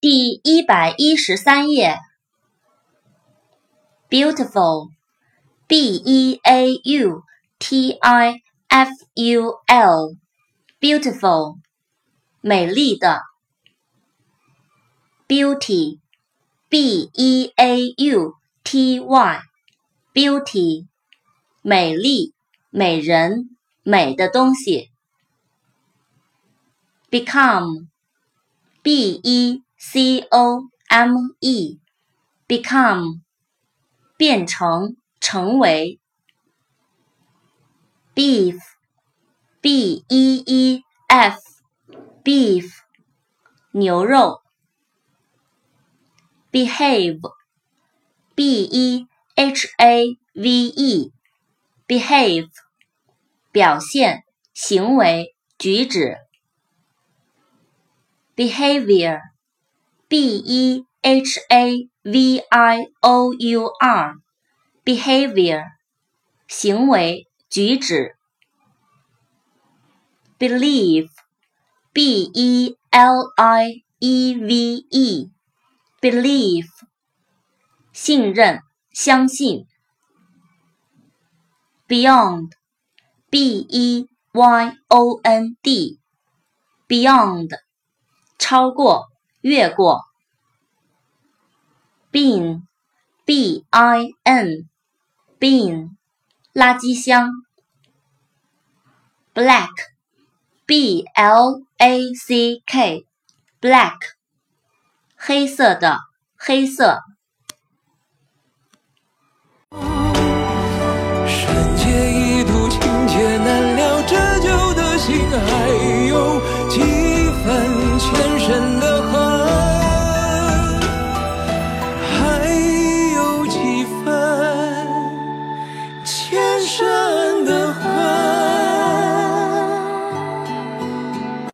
第一百一十三页。Beautiful，B-E-A-U-T-I-F-U-L，beautiful，美丽的。Beauty，B-E-A-U-T-Y，beauty，美丽、美人、美的东西。Become，B-E。C o m e，become，变成，成为。beef，b e e f，beef，牛肉。behave，b e h a v e，behave，表现，行为，举止。behavior。b e h a v i o u r，behavior，行为举止。believe，b e l i e v e，believe，信任，相信。beyond，b e y o n d，beyond，超过。 越过。bin，b i n，bin，垃圾箱。black，b l a c k，black，黑色的，黑色。